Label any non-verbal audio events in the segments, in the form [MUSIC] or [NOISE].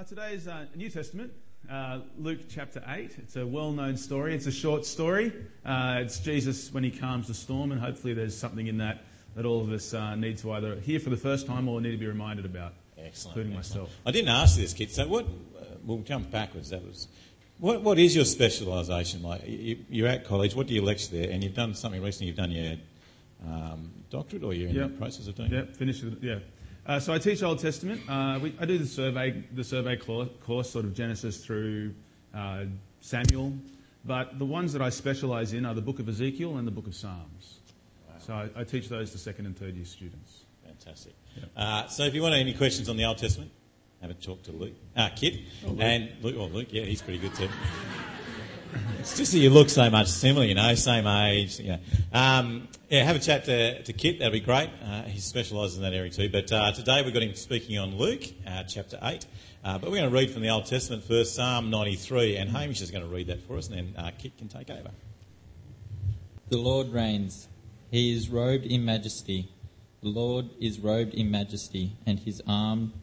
Uh, today's uh, New Testament, uh, Luke chapter 8. It's a well known story. It's a short story. Uh, it's Jesus when he calms the storm, and hopefully there's something in that that all of us uh, need to either hear for the first time or need to be reminded about, Excellent. including excellent. myself. I didn't ask this, kid. So what? Uh, we'll jump backwards. That was. What, what is your specialisation like? You, you're at college. What do you lecture there? And you've done something recently. You've done your um, doctorate, or you're in Yep. the process of doing. Yeah, it? finish it. Yeah. Uh, so I teach Old Testament. Uh, we, I do the survey, the survey course, sort of Genesis through uh, Samuel. But the ones that I specialise in are the Book of Ezekiel and the Book of Psalms. So I, I teach those to second and third year students. Fantastic. Uh, so if you want any questions on the Old Testament, have a talk to Luke. Ah, Kit. And Luke, oh, Luke, yeah, he's pretty good too. It's just that you look so much similar, you know, same age. Um, yeah, have a chat to, to Kit, that'd be great. Uh, he specialises in that area too. But uh, today we've got him speaking on Luke, uh, chapter 8. Uh, but we're going to read from the Old Testament first, Psalm 93, and Hamish is going to read that for us, and then uh, Kit can take over. The Lord reigns. He is robed in majesty. The Lord is robed in majesty, and his arm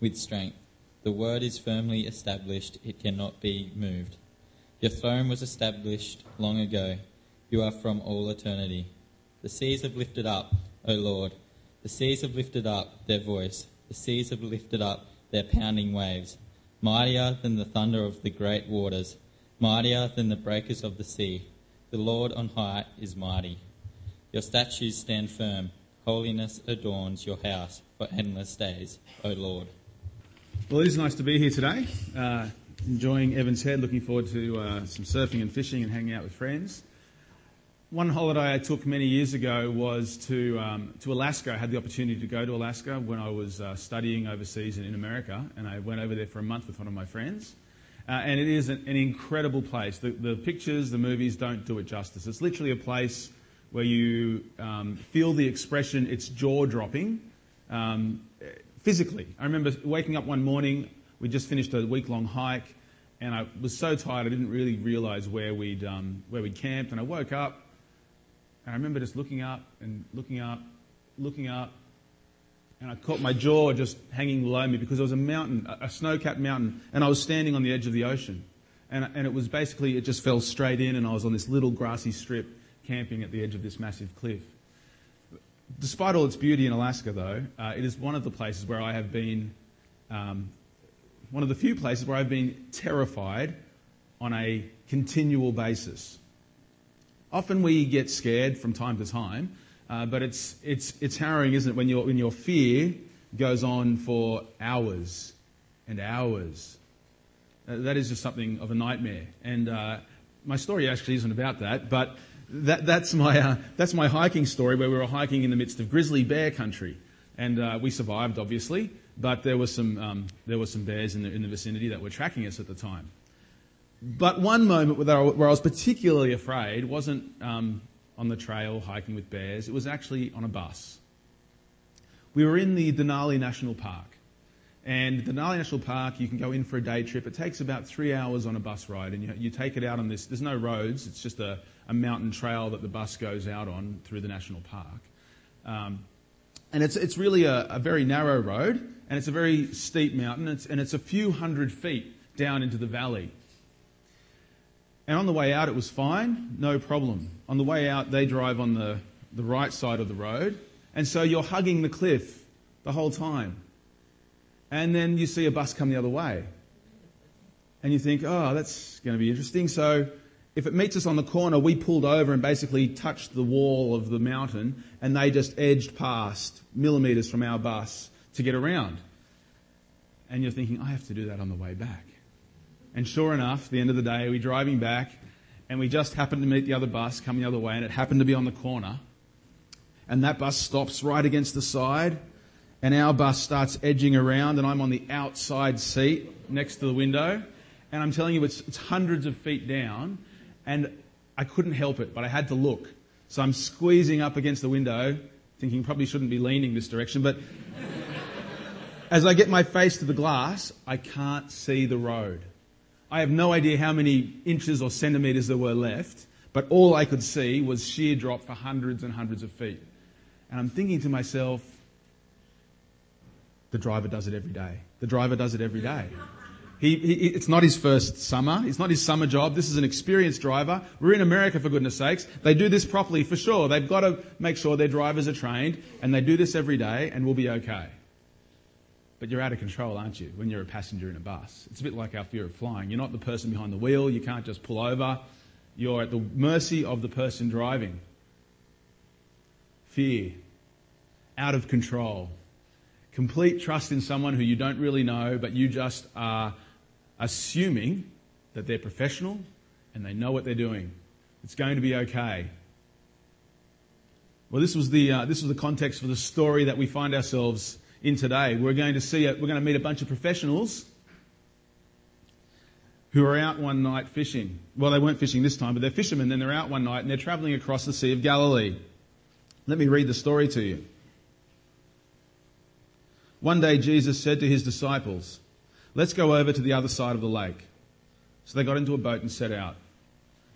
with strength. The word is firmly established, it cannot be moved. Your throne was established long ago. You are from all eternity. The seas have lifted up, O Lord. The seas have lifted up their voice. The seas have lifted up their pounding waves. Mightier than the thunder of the great waters, mightier than the breakers of the sea. The Lord on high is mighty. Your statues stand firm. Holiness adorns your house for endless days, O Lord. Well, it is nice to be here today. Uh, enjoying Evans Head, looking forward to uh, some surfing and fishing and hanging out with friends. One holiday I took many years ago was to, um, to Alaska. I had the opportunity to go to Alaska when I was uh, studying overseas in, America, and I went over there for a month with one of my friends. Uh, and it is an, an incredible place. The, the pictures, the movies don't do it justice. It's literally a place where you um, feel the expression, it's jaw dropping um, physically. I remember waking up one morning, we just finished a week long hike, and I was so tired I didn't really realise where we'd, um, where we'd camped. And I woke up, and I remember just looking up and looking up, looking up, and I caught my jaw just hanging below me because there was a mountain, a snow capped mountain, and I was standing on the edge of the ocean. And, and it was basically, it just fell straight in, and I was on this little grassy strip camping at the edge of this massive cliff. Despite all its beauty in Alaska, though, uh, it is one of the places where I have been, um, one of the few places where I've been terrified on a continual basis. Often we get scared from time to time, uh, but it's, it's, it's harrowing, isn't it, when, your when your fear goes on for hours and hours. Uh, that is just something of a nightmare. And uh, my story actually isn't about that, but that, that's, my, uh, that's my hiking story where we were hiking in the midst of grizzly bear country. And uh, we survived, obviously, but there were some, um, there were some bears in the, in the vicinity that were tracking us at the time. But one moment where I, was particularly afraid wasn't um, on the trail hiking with bears, it was actually on a bus. We were in the Denali National Park. And Denali National Park, you can go in for a day trip. It takes about three hours on a bus ride, and you, you take it out on this. There's no roads, it's just a, a mountain trail that the bus goes out on through the national park. Um, and it's, it's really a, a very narrow road, and it's a very steep mountain, it's, and it's a few hundred feet down into the valley. And on the way out, it was fine, no problem. On the way out, they drive on the, the right side of the road, and so you're hugging the cliff the whole time. And then you see a bus come the other way. And you think, oh, that's going to be interesting. So if it meets us on the corner, we pulled over and basically touched the wall of the mountain, and they just edged past millimetres from our bus to get around. And you're thinking, I have to do that on the way back. And sure enough, the end of the day, we're driving back, and we just happened to meet the other bus coming the other way, and it happened to be on the corner. And that bus stops right against the side, and our bus starts edging around, and I'm on the outside seat next to the window. And I'm telling you, it's, it's hundreds of feet down, and I couldn't help it, but I had to look. So I'm squeezing up against the window, thinking probably shouldn't be leaning this direction, but as I get my face to the glass, I can't see the road. I have no idea how many inches or centimetres there were left, but all I could see was sheer drop for hundreds and hundreds of feet. And I'm thinking to myself, the driver does it every day. The driver does it every day. He, he, it's not his first summer. It's not his summer job. This is an experienced driver. We're in America, for goodness sakes. They do this properly for sure. They've got to make sure their drivers are trained, and they do this every day, and we'll be okay. But you're out of control, aren't you, when you're a passenger in a bus? It's a bit like our fear of flying. You're not the person behind the wheel. You can't just pull over. You're at the mercy of the person driving. Fear. Out of control. Complete trust in someone who you don't really know, but you just are assuming that they're professional and they know what they're doing. It's going to be okay. Well, this was the, uh, this was the context for the story that we find ourselves in today. We're going to see, a, we're going to meet a bunch of professionals who are out one night fishing. Well, they weren't fishing this time, but they're fishermen. Then they're out one night and they're traveling across the Sea of Galilee. Let me read the story to you. One day Jesus said to his disciples, Let's go over to the other side of the lake. So they got into a boat and set out.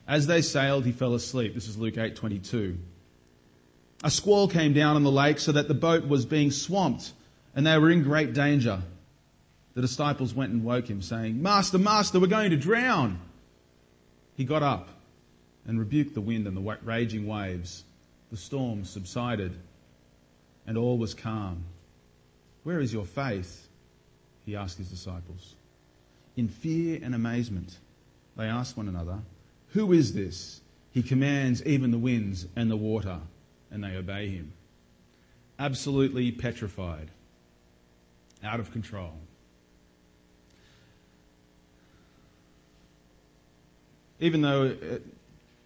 As they sailed, he fell asleep. This is Luke 8:22. A squall came down on the lake so that the boat was being swamped and they were in great danger. The disciples went and woke him saying, "Master, master, we're going to drown." He got up and rebuked the wind and the raging waves. The storm subsided and all was calm. Where is your faith? he asked his disciples. In fear and amazement, they asked one another, Who is this? He commands even the winds and the water, and they obey him. Absolutely petrified, out of control. Even though uh,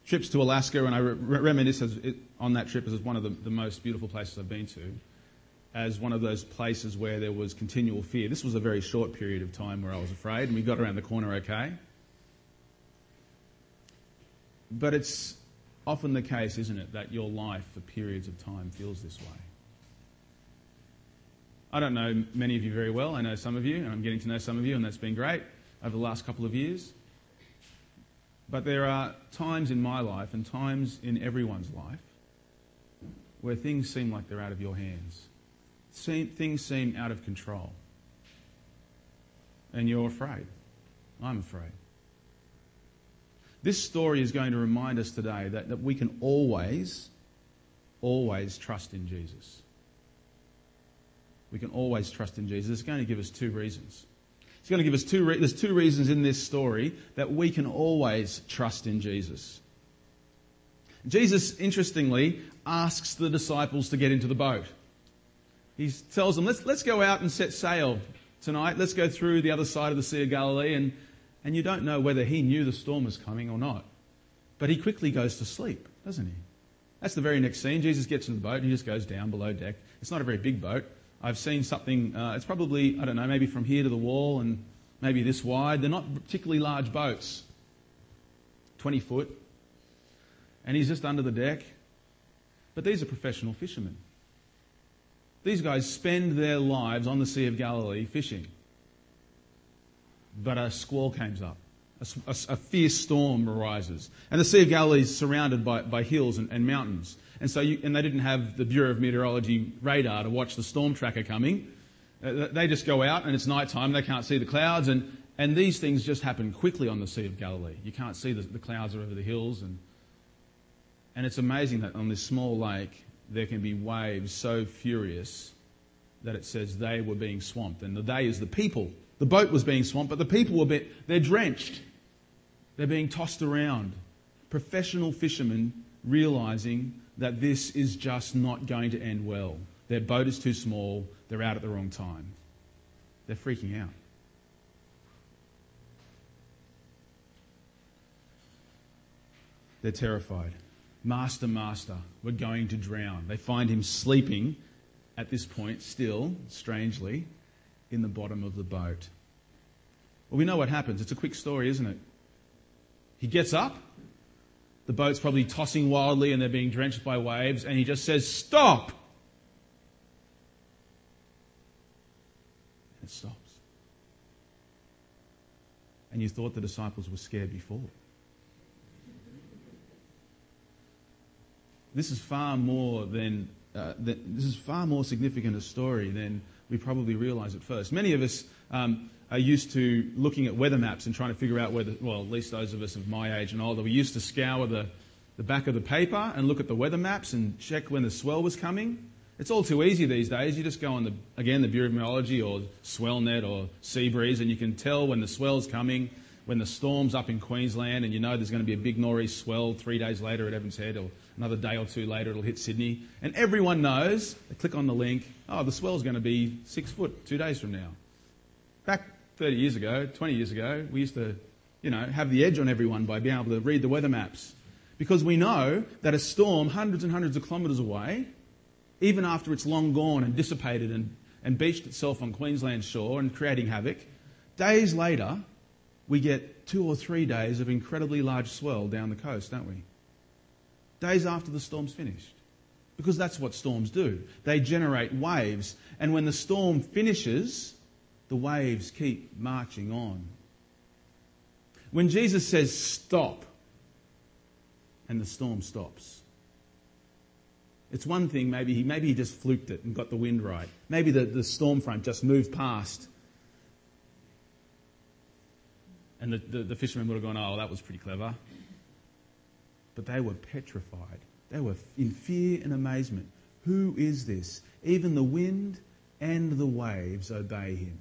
trips to Alaska, and I re- reminisce as it, on that trip as one of the, the most beautiful places I've been to, as one of those places where there was continual fear. This was a very short period of time where I was afraid, and we got around the corner okay. But it's often the case, isn't it, that your life for periods of time feels this way. I don't know many of you very well. I know some of you, and I'm getting to know some of you, and that's been great over the last couple of years. But there are times in my life and times in everyone's life where things seem like they're out of your hands things seem out of control. And you're afraid. I'm afraid. This story is going to remind us today that, that we can always, always trust in Jesus. We can always trust in Jesus. It's going to give us two reasons. It's going to give us two, re- there's two reasons in this story that we can always trust in Jesus. Jesus, interestingly, asks the disciples to get into the boat he tells them, let's, let's go out and set sail tonight. Let's go through the other side of the Sea of Galilee. And, and you don't know whether he knew the storm was coming or not. But he quickly goes to sleep, doesn't he? That's the very next scene. Jesus gets in the boat and he just goes down below deck. It's not a very big boat. I've seen something, uh, it's probably, I don't know, maybe from here to the wall and maybe this wide. They're not particularly large boats, 20 foot. And he's just under the deck. But these are professional fishermen. These guys spend their lives on the Sea of Galilee fishing. But a squall comes up. A, a, a fierce storm arises. And the Sea of Galilee is surrounded by, by hills and, and mountains. And so you, and they didn't have the Bureau of Meteorology radar to watch the storm tracker coming. Uh, they just go out and it's night time. They can't see the clouds. And, and these things just happen quickly on the Sea of Galilee. You can't see the, the clouds are over the hills. And, and it's amazing that on this small lake, there can be waves so furious that it says they were being swamped. And the they is the people. The boat was being swamped, but the people were, be- they're drenched. They're being tossed around. Professional fishermen realizing that this is just not going to end well. Their boat is too small. They're out at the wrong time. They're freaking out. They're terrified. Master, Master, we're going to drown. They find him sleeping at this point, still, strangely, in the bottom of the boat. Well, we know what happens. It's a quick story, isn't it? He gets up. The boat's probably tossing wildly and they're being drenched by waves, and he just says, Stop! And it stops. And you thought the disciples were scared before. This is far more than, uh, this is far more significant a story than we probably realise at first. Many of us um, are used to looking at weather maps and trying to figure out whether, well, at least those of us of my age and older, we used to scour the, the back of the paper and look at the weather maps and check when the swell was coming. It's all too easy these days. You just go on the, again, the Bureau of Meteorology or SwellNet or Seabreeze and you can tell when the swell's coming, when the storm's up in Queensland and you know there's going to be a big nor'east swell three days later at Evans Head or another day or two later it'll hit Sydney. And everyone knows, they click on the link, oh, the swell's going to be six foot two days from now. Back 30 years ago, 20 years ago, we used to, you know, have the edge on everyone by being able to read the weather maps. Because we know that a storm hundreds and hundreds of kilometres away even after it's long gone and dissipated and, and beached itself on Queensland shore and creating havoc, days later, we get two or three days of incredibly large swell down the coast, don't we? Days after the storm's finished. Because that's what storms do. They generate waves, and when the storm finishes, the waves keep marching on. When Jesus says stop, and the storm stops, it's one thing, maybe he, maybe he just fluked it and got the wind right. Maybe the, the storm front just moved past. And the, the, the fishermen would have gone, oh, that was pretty clever. But they were petrified. They were in fear and amazement. Who is this? Even the wind and the waves obey him.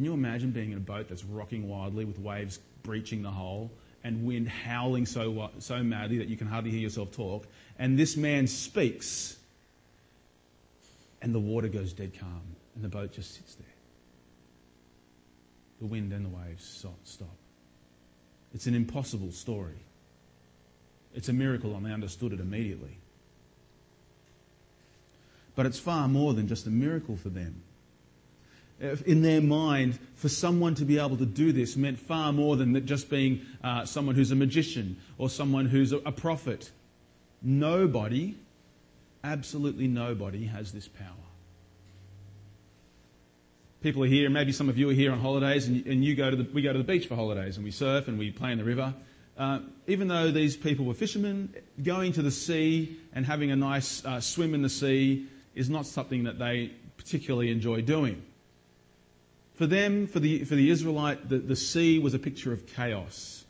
Can you imagine being in a boat that's rocking wildly with waves breaching the hull and wind howling so, so madly that you can hardly hear yourself talk. And this man speaks, and the water goes dead calm, and the boat just sits there. The wind and the waves stop. It's an impossible story. It's a miracle, and they understood it immediately. But it's far more than just a miracle for them in their mind, for someone to be able to do this meant far more than just being uh, someone who's a magician or someone who's a, a prophet. Nobody, absolutely nobody, has this power. People are here, maybe some of you are here on holidays, and, and you go to the, we go to the beach for holidays, and we surf and we play in the river. Uh, even though these people were fishermen, going to the sea and having a nice uh, swim in the sea is not something that they particularly enjoy doing. For them, for the, for the Israelite, the, the sea was a picture of chaos,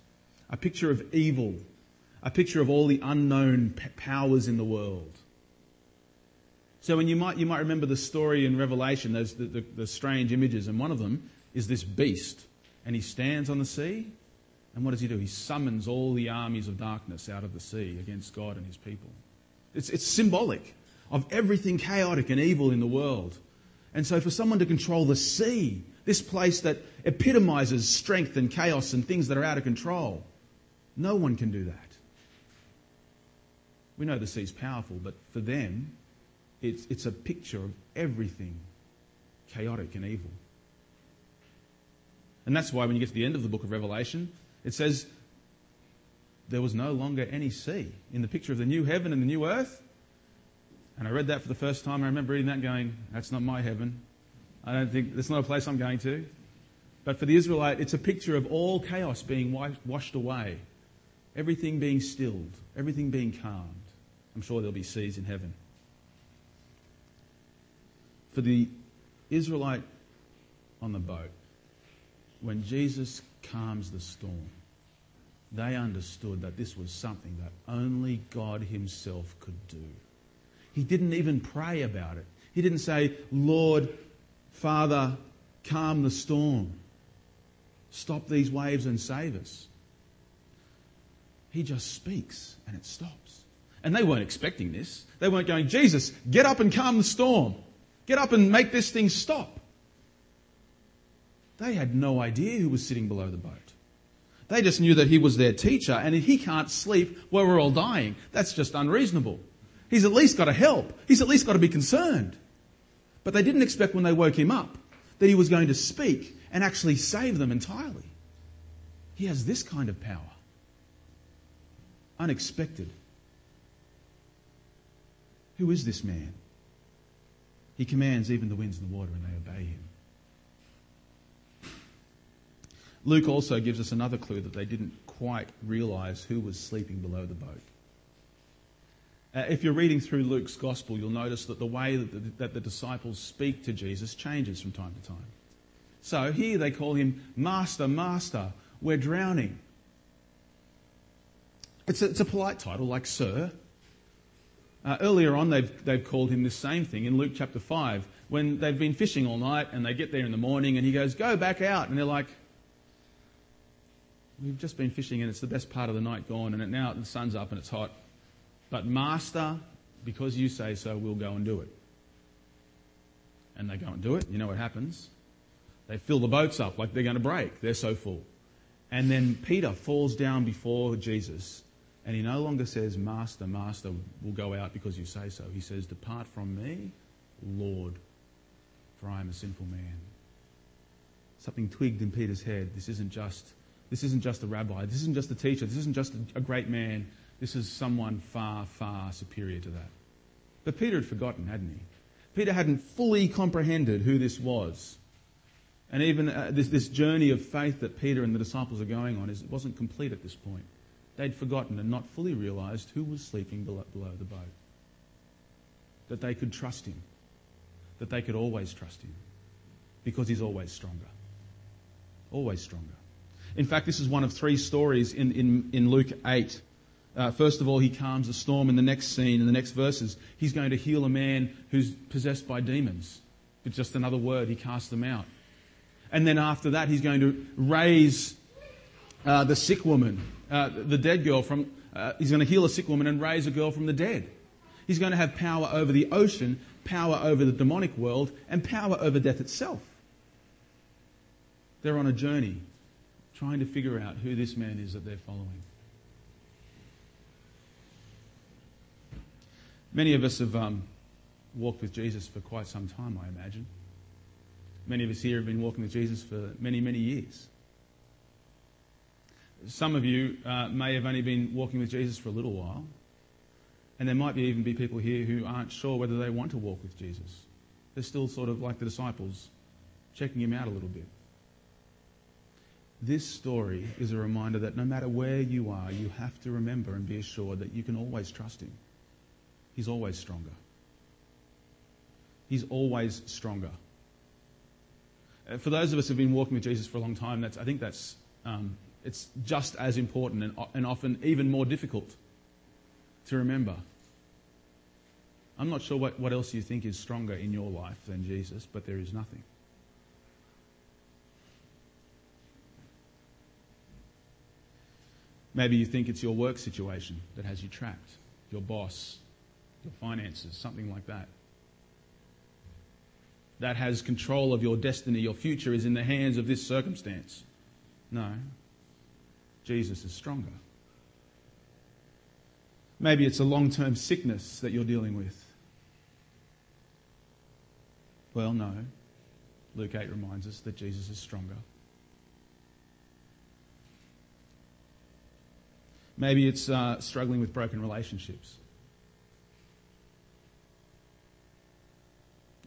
a picture of evil, a picture of all the unknown powers in the world. So when you might, you might remember the story in Revelation, those, the, the, the strange images, and one of them is this beast, and he stands on the sea, and what does he do? He summons all the armies of darkness out of the sea against God and his people. It's, it's symbolic of everything chaotic and evil in the world. And so for someone to control the sea this place that epitomizes strength and chaos and things that are out of control. No one can do that. We know the sea's powerful, but for them, it's, it's a picture of everything chaotic and evil. And that's why when you get to the end of the book of Revelation, it says there was no longer any sea. In the picture of the new heaven and the new earth, and I read that for the first time, I remember reading that going, that's not my heaven. I don't think, that's not a place I'm going to. But for the Israelite, it's a picture of all chaos being washed away, everything being stilled, everything being calmed. I'm sure there'll be seas in heaven. For the Israelite on the boat, when Jesus calms the storm, they understood that this was something that only God Himself could do. He didn't even pray about it. He didn't say, Lord, Father, calm the storm. Stop these waves and save us. He just speaks and it stops. And they weren't expecting this. They weren't going, Jesus, get up and calm the storm. Get up and make this thing stop. They had no idea who was sitting below the boat. They just knew that he was their teacher and he can't sleep while we're all dying. That's just unreasonable. He's at least got to help. He's at least got to be concerned. But they didn't expect when they woke him up that he was going to speak and actually save them entirely. He has this kind of power. Unexpected. Who is this man? He commands even the winds and the water and they obey him. Luke also gives us another clue that they didn't quite realize who was sleeping below the boat. Uh, if you're reading through Luke's gospel, you'll notice that the way that the, that the disciples speak to Jesus changes from time to time. So here they call him Master, Master, we're drowning. It's a, it's a polite title, like Sir. Uh, earlier on, they've, they've called him the same thing in Luke chapter 5 when they've been fishing all night and they get there in the morning and he goes, Go back out. And they're like, We've just been fishing and it's the best part of the night gone and now the sun's up and it's hot. But, Master, because you say so, we'll go and do it. And they go and do it. You know what happens? They fill the boats up like they're going to break. They're so full. And then Peter falls down before Jesus and he no longer says, Master, Master, we'll go out because you say so. He says, Depart from me, Lord, for I am a sinful man. Something twigged in Peter's head. This isn't just, this isn't just a rabbi. This isn't just a teacher. This isn't just a great man. This is someone far, far superior to that. But Peter had forgotten, hadn't he? Peter hadn't fully comprehended who this was. And even uh, this, this journey of faith that Peter and the disciples are going on is, wasn't complete at this point. They'd forgotten and not fully realized who was sleeping below, below the boat. That they could trust him. That they could always trust him. Because he's always stronger. Always stronger. In fact, this is one of three stories in, in, in Luke 8 uh, first of all, he calms the storm. In the next scene, in the next verses, he's going to heal a man who's possessed by demons. With just another word, he casts them out. And then after that, he's going to raise uh, the sick woman, uh, the dead girl from. Uh, he's going to heal a sick woman and raise a girl from the dead. He's going to have power over the ocean, power over the demonic world, and power over death itself. They're on a journey trying to figure out who this man is that they're following. Many of us have um, walked with Jesus for quite some time, I imagine. Many of us here have been walking with Jesus for many, many years. Some of you uh, may have only been walking with Jesus for a little while. And there might be even be people here who aren't sure whether they want to walk with Jesus. They're still sort of like the disciples, checking him out a little bit. This story is a reminder that no matter where you are, you have to remember and be assured that you can always trust him. He's always stronger. He's always stronger. For those of us who've been walking with Jesus for a long time, that's, I think that's um, it's just as important and, and often even more difficult to remember. I'm not sure what, what else you think is stronger in your life than Jesus, but there is nothing. Maybe you think it's your work situation that has you trapped, your boss, your finances, something like that. That has control of your destiny, your future is in the hands of this circumstance. No. Jesus is stronger. Maybe it's a long term sickness that you're dealing with. Well, no. Luke 8 reminds us that Jesus is stronger. Maybe it's uh, struggling with broken relationships.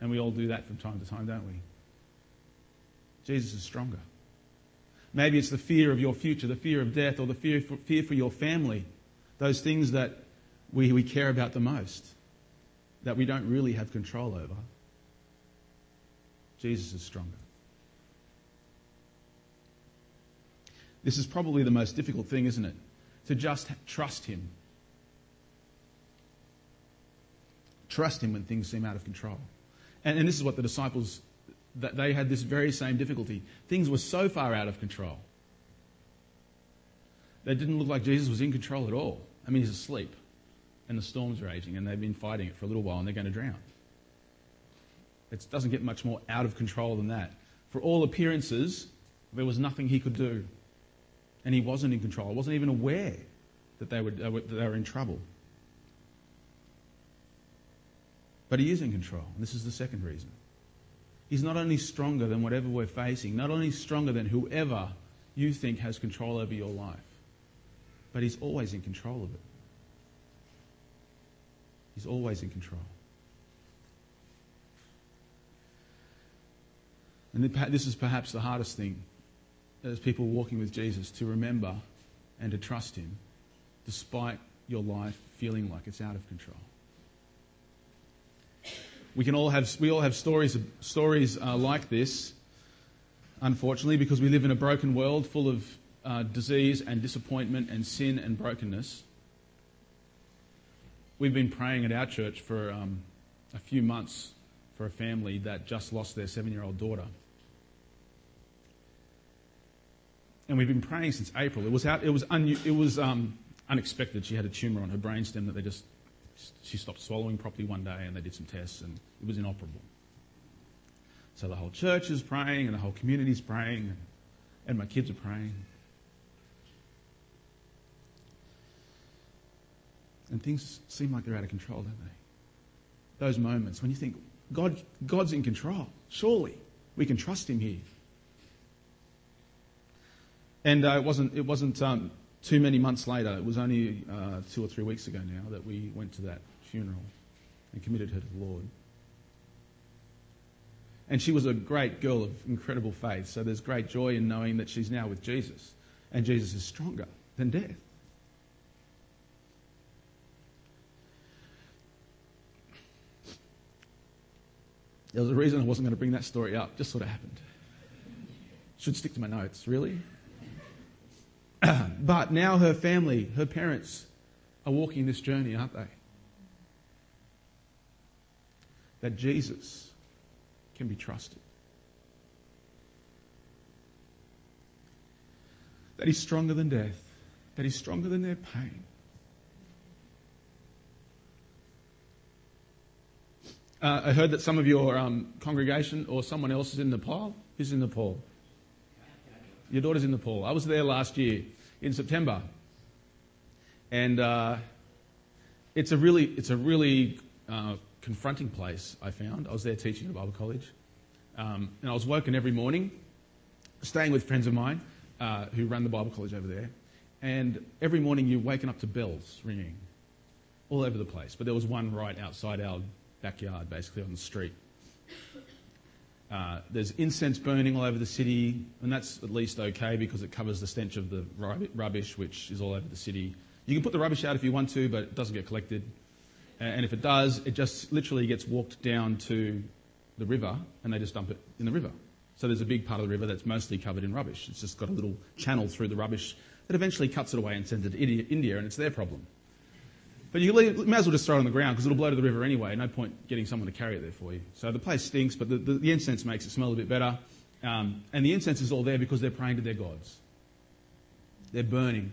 And we all do that from time to time, don't we? Jesus is stronger. Maybe it's the fear of your future, the fear of death, or the fear for, fear for your family. Those things that we, we care about the most, that we don't really have control over. Jesus is stronger. This is probably the most difficult thing, isn't it? To just trust Him. Trust Him when things seem out of control. And, and this is what the disciples, that they had this very same difficulty. Things were so far out of control. They didn't look like Jesus was in control at all. I mean, he's asleep and the storm's raging and they've been fighting it for a little while and they're going to drown. It doesn't get much more out of control than that. For all appearances, there was nothing he could do. And he wasn't in control. He wasn't even aware that they were, that they were in trouble. But he is in control. And this is the second reason. He's not only stronger than whatever we're facing, not only stronger than whoever you think has control over your life, but he's always in control of it. He's always in control. And this is perhaps the hardest thing as people walking with Jesus to remember and to trust him despite your life feeling like it's out of control. We can all have we all have stories stories uh, like this, unfortunately, because we live in a broken world full of uh, disease and disappointment and sin and brokenness. We've been praying at our church for um, a few months for a family that just lost their seven-year-old daughter. And we've been praying since April. It was out, it was, un, it was um, unexpected. She had a tumour on her brainstem that they just she stopped swallowing properly one day and they did some tests and it was inoperable. So the whole church is praying and the whole community is praying and, my kids are praying. And things seem like they're out of control, don't they? Those moments when you think, God, God's in control. Surely we can trust Him here. And uh, it wasn't, it wasn't um, too many months later, it was only uh, two or three weeks ago now, that we went to that funeral and committed her to the Lord. And she was a great girl of incredible faith, so there's great joy in knowing that she's now with Jesus, and Jesus is stronger than death. There was a reason I wasn't going to bring that story up, just sort of happened. Should stick to my notes, really? [CLEARS THROAT] but now her family, her parents, are walking this journey, aren't they? That Jesus can be trusted. That he's stronger than death. That he's stronger than their pain. Uh, I heard that some of your um, congregation or someone else is in Nepal. Who's in Nepal? Your daughter's in Nepal. I was there last year in September, and uh, it's a really it's a really uh, confronting place. I found I was there teaching at Bible college, um, and I was woken every morning, staying with friends of mine uh, who run the Bible college over there, and every morning you're waking up to bells ringing all over the place. But there was one right outside our backyard, basically on the street. Uh, there's incense burning all over the city, and that's at least okay because it covers the stench of the rubbish, which is all over the city. You can put the rubbish out if you want to, but it doesn't get collected. And if it does, it just literally gets walked down to the river, and they just dump it in the river. So there's a big part of the river that's mostly covered in rubbish. It's just got a little channel through the rubbish that eventually cuts it away and sends it to India, and it's their problem. But you may as well just throw it on the ground because it'll blow to the river anyway. No point getting someone to carry it there for you. So the place stinks, but the, the, the incense makes it smell a bit better. Um, and the incense is all there because they're praying to their gods. They're burning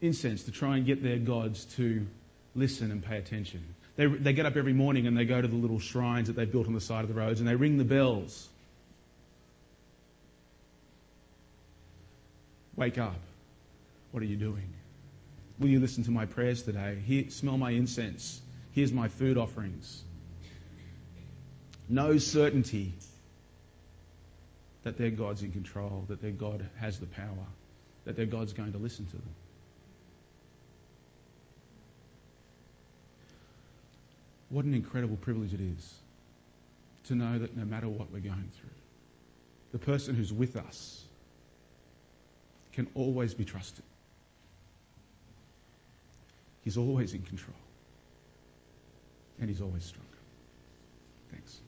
incense to try and get their gods to listen and pay attention. They, they get up every morning and they go to the little shrines that they've built on the side of the roads and they ring the bells. Wake up. What are you doing? Will you listen to my prayers today? Hear, smell my incense. Here's my food offerings. No certainty that their God's in control, that their God has the power, that their God's going to listen to them. What an incredible privilege it is to know that no matter what we're going through, the person who's with us can always be trusted. He's always in control. And he's always stronger. Thanks.